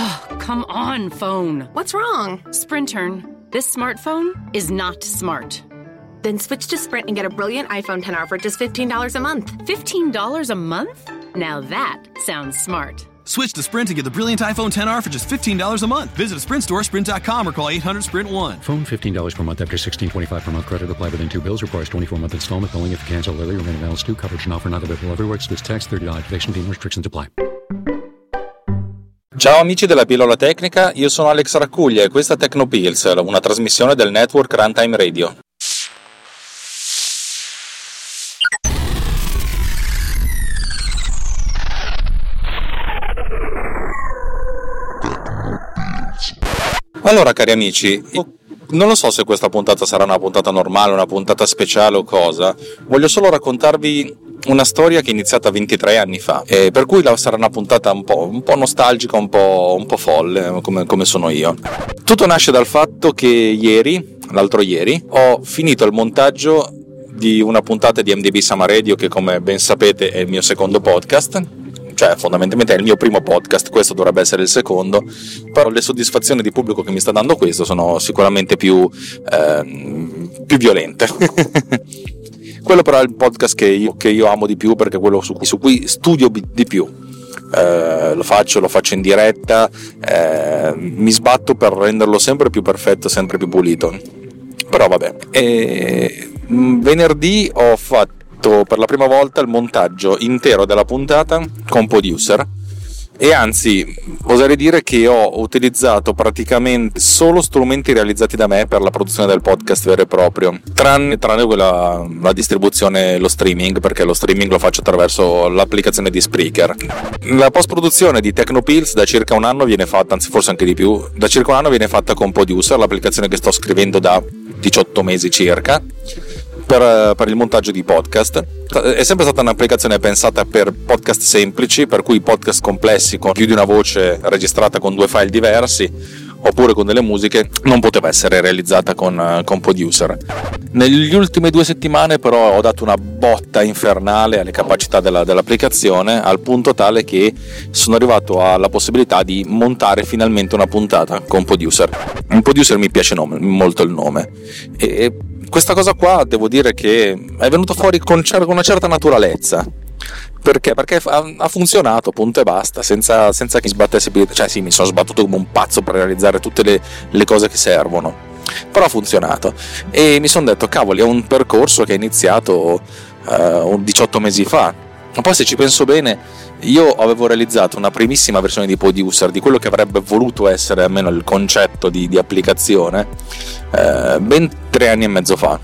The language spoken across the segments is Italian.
Oh, come on, phone. What's wrong? Sprintern. This smartphone is not smart. Then switch to Sprint and get a brilliant iPhone 10R for just $15 a month. $15 a month? Now that sounds smart. Switch to Sprint and get the brilliant iPhone 10R for just $15 a month. Visit a Sprint store, sprint.com, or call 800 Sprint 1. Phone $15 per month after 1625 per month credit applied within two bills. Requires 24 month installment. Billing if you cancel early. Remaining balance due. Coverage and offer not available everywhere. Excludes text. $30 activation fee. Restrictions apply. Ciao amici della pillola tecnica, io sono Alex Raccuglia e questa è Tecnopills, una trasmissione del network Runtime Radio. Allora cari amici, non lo so se questa puntata sarà una puntata normale, una puntata speciale o cosa, voglio solo raccontarvi una storia che è iniziata 23 anni fa, e per cui sarà una puntata un po', un po nostalgica, un po', un po folle, come, come sono io. Tutto nasce dal fatto che ieri, l'altro ieri, ho finito il montaggio di una puntata di MDB Sama Radio che come ben sapete è il mio secondo podcast cioè fondamentalmente è il mio primo podcast, questo dovrebbe essere il secondo, però le soddisfazioni di pubblico che mi sta dando questo sono sicuramente più, eh, più violente. quello però è il podcast che io, che io, amo di più perché è quello su cui, su cui studio di più. Eh, lo faccio, lo faccio in diretta, eh, mi sbatto per renderlo sempre più perfetto, sempre più pulito. Però vabbè. E, mm, venerdì ho fatto fatto per la prima volta il montaggio intero della puntata con Producer. E anzi oserei dire che ho utilizzato praticamente solo strumenti realizzati da me per la produzione del podcast vero e proprio tranne, tranne quella, la distribuzione lo streaming perché lo streaming lo faccio attraverso l'applicazione di Spreaker. La post produzione di Tecnopills da circa un anno viene fatta anzi forse anche di più da circa un anno viene fatta con Producer l'applicazione che sto scrivendo da 18 mesi circa per, per, il montaggio di podcast. È sempre stata un'applicazione pensata per podcast semplici, per cui podcast complessi con più di una voce registrata con due file diversi oppure con delle musiche non poteva essere realizzata con, con Producer. Negli ultime due settimane però ho dato una botta infernale alle capacità della, dell'applicazione al punto tale che sono arrivato alla possibilità di montare finalmente una puntata con Producer. Un Producer mi piace nome, molto il nome e questa cosa qua devo dire che è venuto fuori con una certa naturalezza. Perché? Perché ha funzionato, punto e basta, senza, senza che mi sbattessi più. Cioè, sì, mi sono sbattuto come un pazzo per realizzare tutte le, le cose che servono. Però ha funzionato. E mi sono detto, cavoli, è un percorso che è iniziato uh, 18 mesi fa. Ma poi, se ci penso bene, io avevo realizzato una primissima versione di Producer di quello che avrebbe voluto essere almeno il concetto di, di applicazione eh, ben tre anni e mezzo fa.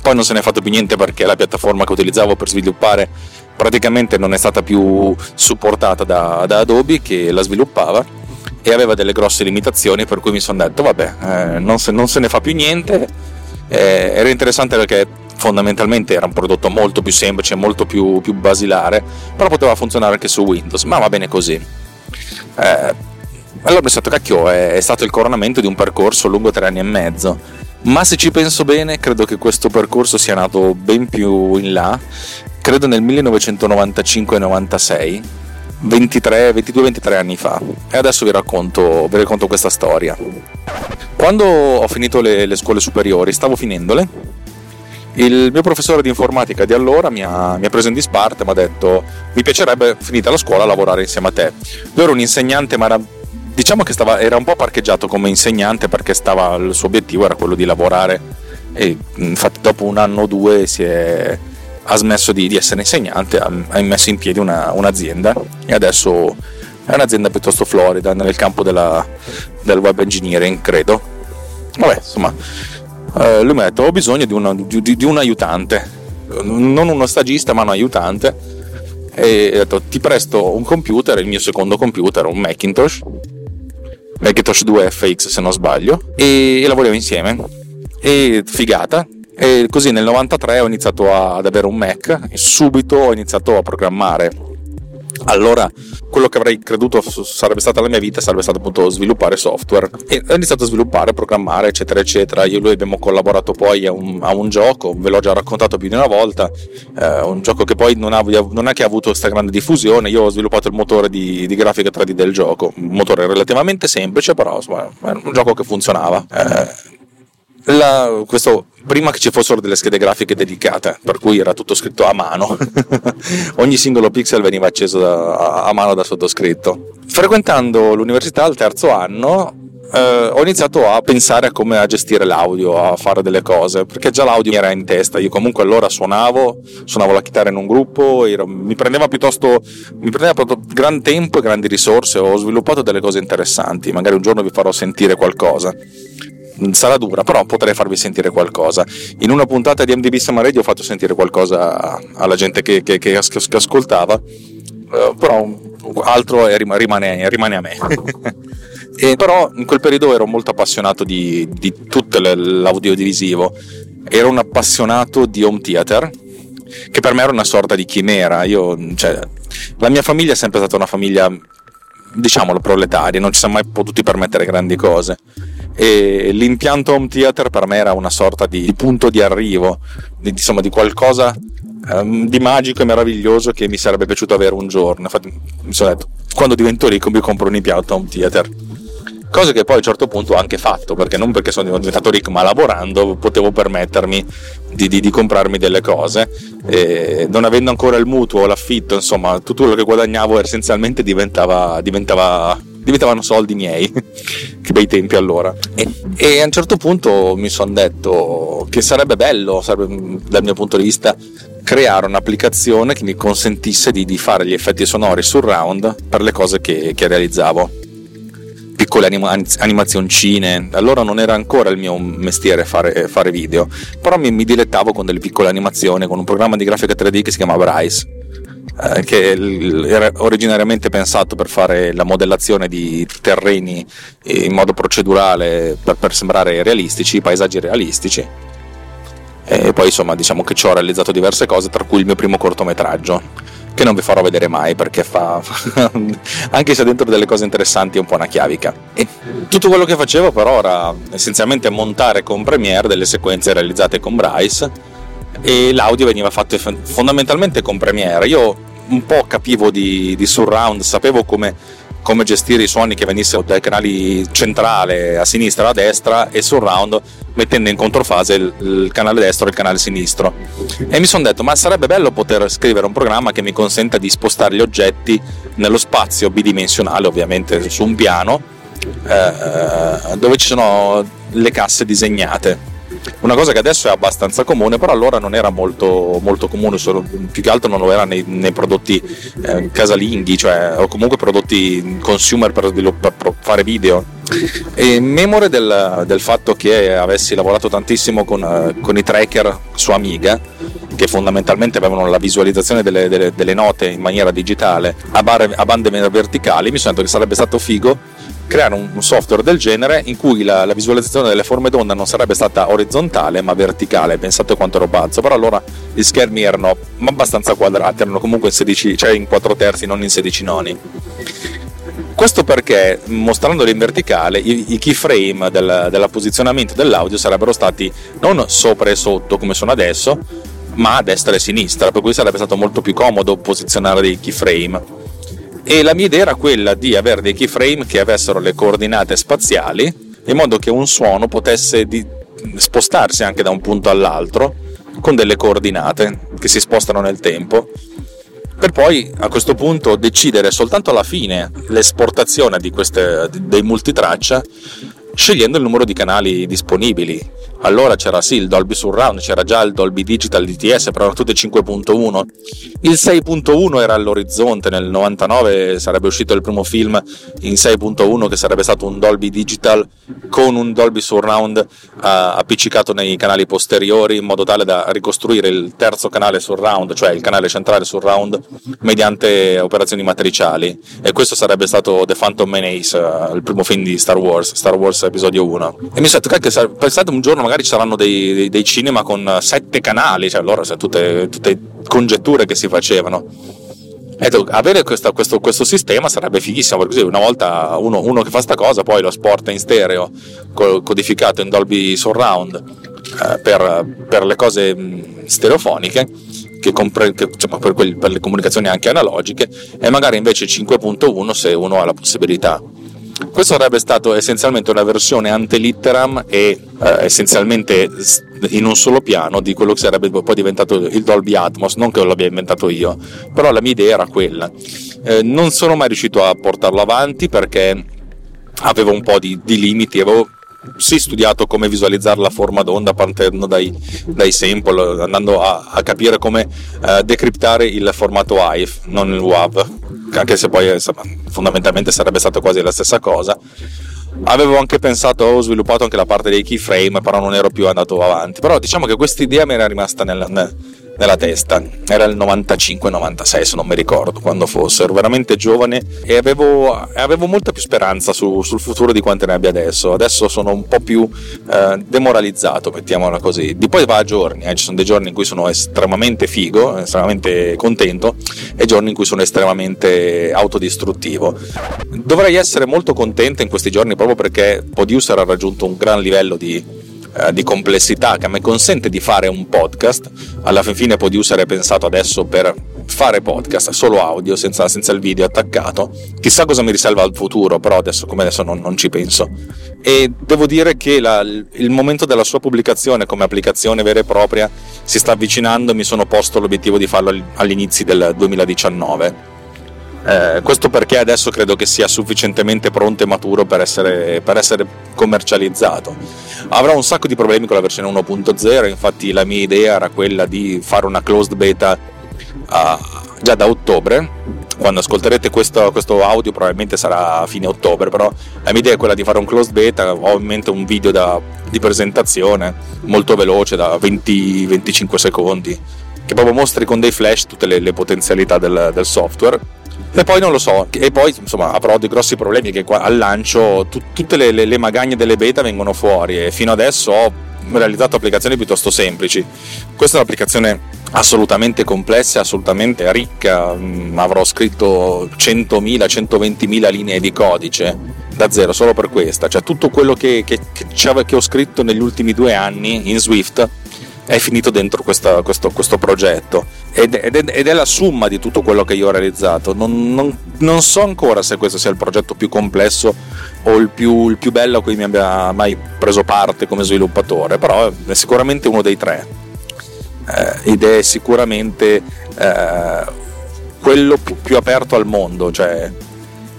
Poi non se ne è fatto più niente perché la piattaforma che utilizzavo per sviluppare praticamente non è stata più supportata da, da Adobe che la sviluppava e aveva delle grosse limitazioni per cui mi sono detto vabbè eh, non, se, non, se, ne fa più niente eh, era interessante perché fondamentalmente era un prodotto molto più semplice, molto più, più basilare, però poteva funzionare anche su Windows, ma va bene così. Eh, allora ho pensato, cacchio, è, è stato il coronamento di un percorso lungo tre anni e mezzo, ma se ci penso bene, credo che questo percorso sia nato ben più in là, credo nel 1995-96. 22-23 anni fa e adesso vi racconto, vi racconto questa storia. Quando ho finito le, le scuole superiori, stavo finendole il mio professore di informatica di allora mi ha, mi ha preso in disparte e mi ha detto mi piacerebbe finita la scuola lavorare insieme a te. Lui era un insegnante ma era, diciamo che stava, era un po' parcheggiato come insegnante perché stava, il suo obiettivo era quello di lavorare e infatti dopo un anno o due è, ha smesso di, di essere insegnante, ha, ha messo in piedi una, un'azienda e adesso è un'azienda piuttosto florida nel campo della, del web engineering credo. Vabbè insomma eh, lui mi ha detto ho bisogno di, una, di, di, un aiutante, non uno stagista ma un aiutante. E ho detto ti presto un computer, il mio secondo computer, un Macintosh, Macintosh 2 FX se non sbaglio, e, e lavoriamo insieme. E figata. E così nel 93 ho iniziato a, ad avere un Mac. E subito ho iniziato a programmare allora quello che avrei creduto sarebbe stata la mia vita sarebbe stato appunto sviluppare software. E ho iniziato a sviluppare, programmare eccetera eccetera. Io e lui abbiamo collaborato poi a un, a un gioco ve l'ho già raccontato più di una volta. Eh, un gioco che poi non, ha, non, è che ha avuto questa grande diffusione. Io ho sviluppato il motore di, di grafica 3D del gioco. Un motore relativamente semplice però insomma, è un gioco che funzionava. Eh, la, questo prima che ci fossero delle schede grafiche dedicate, per cui era tutto scritto a mano. Ogni singolo pixel veniva acceso da, a, mano da sottoscritto. Frequentando l'università al terzo anno eh, ho iniziato a pensare a come a gestire l'audio, a fare delle cose, perché già l'audio mi era in testa. Io comunque allora suonavo, suonavo la chitarra in un gruppo, ero, mi prendeva piuttosto mi prendeva proprio gran tempo e grandi risorse, ho sviluppato delle cose interessanti, magari un giorno vi farò sentire qualcosa sarà dura, però potrei farvi sentire qualcosa. In una puntata di MDB Summer Radio ho fatto sentire qualcosa alla gente che, che, che, che ascoltava, uh, però altro rimane, rimane a me. e, però in quel periodo ero molto appassionato di, di tutto l'audiovisivo, ero un appassionato di home theater, che per me era una sorta di chimera. Io, cioè, la mia famiglia è sempre stata una famiglia, diciamolo, proletaria, non ci siamo mai potuti permettere grandi cose e l'impianto home theater per me era una sorta di, punto di arrivo, di, insomma di qualcosa um, di magico e meraviglioso che mi sarebbe piaciuto avere un giorno. Infatti mi sono detto, quando divento ricco mi compro un impianto home theater. Cosa che poi a un certo punto ho anche fatto, perché non perché sono diventato ricco, ma lavorando potevo permettermi di, di, di comprarmi delle cose. E non avendo ancora il mutuo, l'affitto, insomma, tutto quello che guadagnavo essenzialmente diventava, diventava diventavano soldi miei, che bei tempi allora. E, e a un certo punto mi sono detto che sarebbe bello, sarebbe, dal mio punto di vista, creare un'applicazione che mi consentisse di, di fare gli effetti sonori surround per le cose che, che realizzavo piccole anima- animazioncine. Allora non era ancora il mio mestiere fare, fare video, però mi, mi, dilettavo con delle piccole animazioni con un programma di grafica 3D che si chiama Bryce eh, che era originariamente pensato per fare la modellazione di terreni in modo procedurale per, per sembrare realistici, paesaggi realistici. E poi insomma diciamo che ci ho realizzato diverse cose, tra cui il mio primo cortometraggio, che non vi farò vedere mai perché fa, anche se dentro delle cose interessanti è un po' una chiavica. E tutto quello che facevo però era essenzialmente montare con Premiere delle sequenze realizzate con Bryce e l'audio veniva fatto fondamentalmente con Premiere. Io un po' capivo di, di surround, sapevo come, come, gestire i suoni che venissero dai canali centrale a sinistra e a destra e surround mettendo in controfase il, il canale destro e il canale sinistro. E mi sono detto, ma sarebbe bello poter scrivere un programma che mi consenta di spostare gli oggetti nello spazio bidimensionale, ovviamente su un piano, eh, dove ci sono le casse disegnate una cosa che adesso è abbastanza comune, però allora non era molto, molto comune, solo, più che altro non lo era nei, nei prodotti eh, casalinghi, cioè, o comunque prodotti consumer per, per fare video. E memore del, del, fatto che avessi lavorato tantissimo con, con, i tracker su Amiga, che fondamentalmente avevano la visualizzazione delle, delle, delle note in maniera digitale a, barre, a bande verticali, mi sono detto che sarebbe stato figo creare un software del genere in cui la, la, visualizzazione delle forme d'onda non sarebbe stata orizzontale ma verticale. Pensate quanto ero pazzo, però allora gli schermi erano abbastanza quadrati, erano comunque in 16, cioè in 4 terzi, non in 16 noni. Questo perché mostrandoli in verticale i, i keyframe del, del posizionamento dell'audio sarebbero stati non sopra e sotto come sono adesso, ma a destra e a sinistra, per cui sarebbe stato molto più comodo posizionare dei keyframe e la mia idea era quella di avere dei keyframe che avessero le coordinate spaziali in modo che un suono potesse di, spostarsi anche da un punto all'altro con delle coordinate che si spostano nel tempo per poi a questo punto decidere soltanto alla fine l'esportazione di queste, dei multitraccia scegliendo il numero di canali disponibili allora c'era sì il Dolby Surround, c'era già il Dolby Digital DTS, però erano tutte 5.1. Il 6.1 era all'orizzonte, nel 99 sarebbe uscito il primo film in 6.1 che sarebbe stato un Dolby Digital con un Dolby Surround uh, appiccicato nei canali posteriori in modo tale da ricostruire il terzo canale surround, cioè il canale centrale surround, mediante operazioni matriciali. E questo sarebbe stato The Phantom Menace, uh, il primo film di Star Wars, Star Wars episodio 1. E mi sono detto, che pensate un giorno magari ci saranno dei, dei, cinema con sette canali, cioè allora tutte, tutte congetture che si facevano. E avere questo, questo, questo, sistema sarebbe fighissimo perché una volta uno, uno che fa sta cosa poi lo sporta in stereo codificato in Dolby Surround eh, per, per, le cose stereofoniche che compre, che, insomma, per, quel, per le comunicazioni anche analogiche e magari invece 5.1 se uno ha la possibilità questo sarebbe stato essenzialmente una versione antelitteram e eh, essenzialmente in un solo piano di quello che sarebbe poi diventato il Dolby Atmos, non che lo abbia inventato io, però la mia idea era quella. Eh, non sono mai riuscito a portarlo avanti perché avevo un po' di, di limiti, avevo sì studiato come visualizzare la forma d'onda partendo dai, dai sample, andando a, a capire come uh, decriptare il formato AIF, non il WAV, anche se poi insomma, fondamentalmente sarebbe stato quasi la stessa cosa. Avevo anche pensato, ho sviluppato anche la parte dei keyframe, però non ero più andato avanti. Però diciamo che questa idea mi era rimasta nel nella testa. Era il 95-96 se non mi ricordo quando fosse, ero veramente giovane e avevo, avevo molta più speranza su, sul futuro di quante ne abbia adesso. Adesso sono un po' più eh, demoralizzato, mettiamola così. Di poi va a giorni, eh. ci sono dei giorni in cui sono estremamente figo, estremamente contento e giorni in cui sono estremamente autodistruttivo. Dovrei essere molto contento in questi giorni proprio perché Producer ha raggiunto un gran livello di eh, di complessità che mi consente di fare un podcast. Alla fin fine Producer è pensato adesso per fare podcast solo audio senza, senza, il video attaccato. Chissà cosa mi riserva al futuro, però adesso come adesso non, non ci penso. E devo dire che la, il momento della sua pubblicazione come applicazione vera e propria si sta avvicinando. Mi sono posto l'obiettivo di farlo all'inizio del 2019 eh, questo perché adesso credo che sia sufficientemente pronto e maturo per essere, per essere commercializzato. Avrà un sacco di problemi con la versione 1.0, infatti la mia idea era quella di fare una closed beta uh, già da ottobre. Quando ascolterete questo, questo, audio probabilmente sarà a fine ottobre, però la mia idea è quella di fare un closed beta, ho in mente un video da, di presentazione molto veloce, da 20-25 secondi, che proprio mostri con dei flash tutte le, le potenzialità del, del software e poi non lo so, e poi insomma avrò dei grossi problemi che qua, al lancio tu, tutte le, le, le, magagne delle beta vengono fuori e fino adesso ho realizzato applicazioni piuttosto semplici. Questa è un'applicazione assolutamente complessa, assolutamente ricca, mm, avrò scritto 100.000, 120.000 linee di codice da zero solo per questa, cioè tutto quello che, che, che, che ho scritto negli ultimi due anni in Swift è finito dentro questa, questo, questo, progetto ed, ed, ed, è la somma di tutto quello che io ho realizzato. Non, non, non, so ancora se questo sia il progetto più complesso o il più, il più, bello a cui mi abbia mai preso parte come sviluppatore, però è sicuramente uno dei tre eh, ed è sicuramente eh, quello più, più aperto al mondo. Cioè,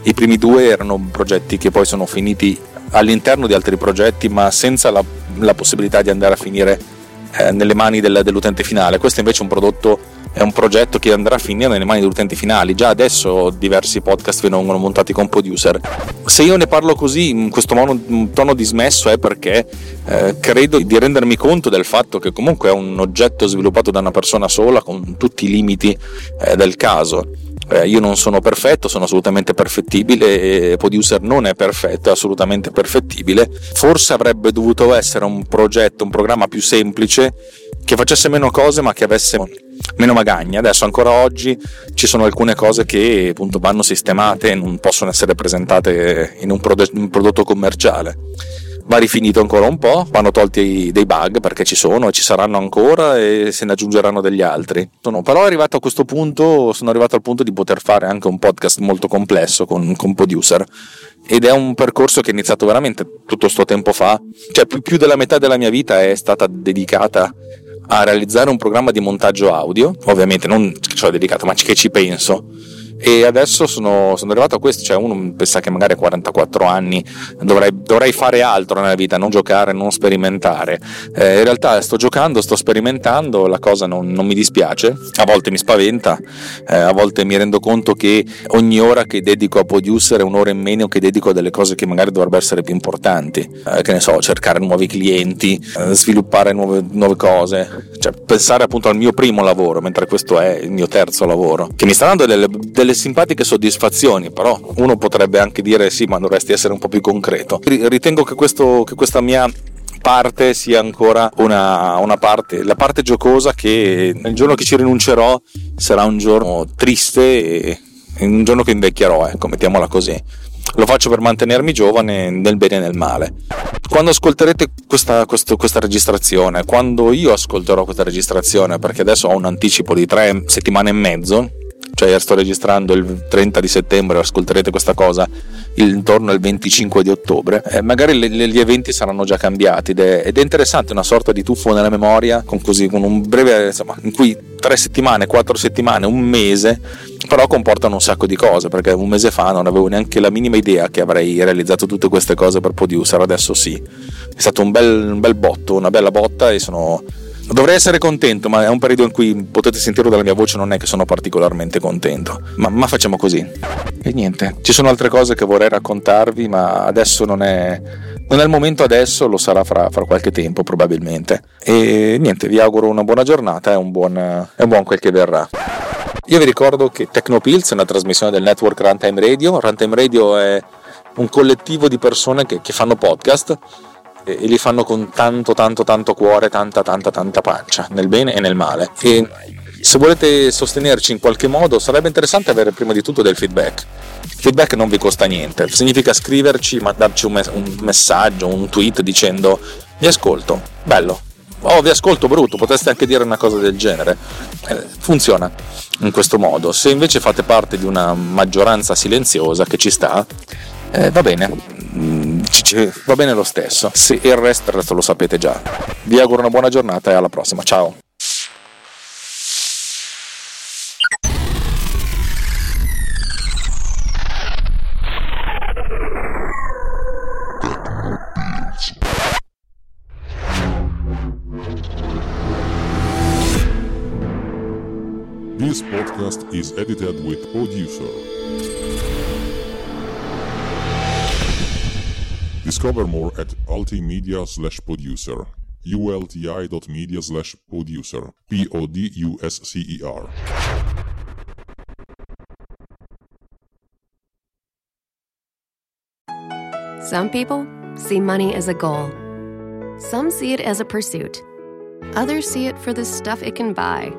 I primi due erano progetti che poi sono finiti all'interno di altri progetti, ma senza la, la possibilità di andare a finire eh, nelle mani del, dell'utente finale. Questo invece è un prodotto, è un progetto che andrà a finire nelle mani degli utenti finali. Già adesso diversi podcast vengono montati con producer. Se io ne parlo così, in questo mono, tono dismesso, è perché eh, credo di rendermi conto del fatto che comunque è un oggetto sviluppato da una persona sola con tutti i limiti eh, del caso eh, io non sono perfetto, sono assolutamente perfettibile e Producer non è perfetto, è assolutamente perfettibile. Forse avrebbe dovuto essere un progetto, un programma più semplice che facesse meno cose ma che avesse meno magagne. Adesso ancora oggi ci sono alcune cose che appunto vanno sistemate e non possono essere presentate in un, prod- un prodotto commerciale va rifinito ancora un po', vanno tolti dei bug perché ci sono e ci saranno ancora e se ne aggiungeranno degli altri. Sono, però arrivato a questo punto, sono arrivato al punto di poter fare anche un podcast molto complesso con, con producer. Ed è un percorso che è iniziato veramente tutto questo tempo fa, cioè più, più della metà della mia vita è stata dedicata a realizzare un programma di montaggio audio, ovviamente non ci ho dedicato, ma che ci penso e adesso sono, sono, arrivato a questo, cioè uno pensa che magari a 44 anni dovrei, dovrei fare altro nella vita, non giocare, non sperimentare. Eh, in realtà sto giocando, sto sperimentando, la cosa non, non mi dispiace, a volte mi spaventa, eh, a volte mi rendo conto che ogni ora che dedico a producer è un'ora in meno che dedico a delle cose che magari dovrebbero essere più importanti, eh, che ne so, cercare nuovi clienti, eh, sviluppare nuove, nuove cose, cioè pensare appunto al mio primo lavoro, mentre questo è il mio terzo lavoro, che mi sta dando delle, delle delle simpatiche soddisfazioni, però uno potrebbe anche dire sì, ma dovresti essere un po' più concreto. Ritengo che, questo, che questa mia parte sia ancora una, una parte, la parte giocosa che nel giorno che ci rinuncerò sarà un giorno triste e un giorno che invecchierò, ecco, mettiamola così. Lo faccio per mantenermi giovane nel bene e nel male. Quando ascolterete questa, questo, questa registrazione, quando io ascolterò questa registrazione, perché adesso ho un anticipo di tre settimane e mezzo, cioè sto registrando il 30 di settembre, ascolterete questa cosa intorno al 25 di ottobre, eh, magari le, gli eventi saranno già cambiati ed è, ed è, interessante una sorta di tuffo nella memoria con, così, con un breve, insomma, in cui tre settimane, quattro settimane, un mese, però comportano un sacco di cose, perché un mese fa non avevo neanche la minima idea che avrei realizzato tutte queste cose per Producer, adesso sì. È stato un bel, un bel botto, una bella botta e sono Dovrei essere contento, ma è un periodo in cui potete sentirlo dalla mia voce, non è che sono particolarmente contento. Ma, ma, facciamo così. E niente, ci sono altre cose che vorrei raccontarvi, ma adesso non è, non è il momento adesso, lo sarà fra, fra, qualche tempo probabilmente. E niente, vi auguro una buona giornata e un buon, e un buon quel che verrà. Io vi ricordo che Tecnopills è una trasmissione del network Runtime Radio. Runtime Radio è un collettivo di persone che, che fanno podcast e li fanno con tanto tanto tanto cuore, tanta tanta tanta pancia, nel bene e nel male. E se volete sostenerci in qualche modo sarebbe interessante avere prima di tutto del feedback. Il feedback non vi costa niente, significa scriverci, mandarci un, mes- un messaggio, un tweet dicendo vi ascolto, bello, oh vi ascolto brutto, potreste anche dire una cosa del genere. Eh, funziona in questo modo. Se invece fate parte di una maggioranza silenziosa che ci sta, eh, va bene, mm, va bene lo stesso. Se il resto, il resto lo sapete già. Vi auguro una buona giornata e alla prossima. Ciao. This podcast is edited with producer. Discover more at ultimedia slash producer. ulti.media slash producer. P-O-D-U-S-C-E-R. Some people see money as a goal. Some see it as a pursuit. Others see it for the stuff it can buy.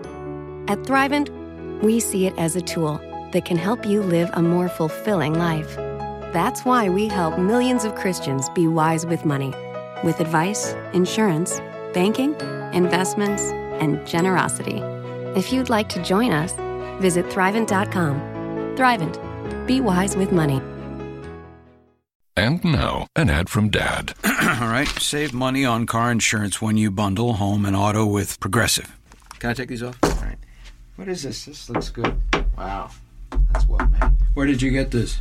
At Thrivent, we see it as a tool that can help you live a more fulfilling life. That's why we help millions of Christians be wise with money with advice, insurance, banking, investments, and generosity. If you'd like to join us, visit Thrivent.com. Thrivent. Be wise with money. And now, an ad from Dad. All right, save money on car insurance when you bundle home and auto with Progressive. Can I take these off? All right. What is this? This looks good. Wow. That's well made. Where did you get this?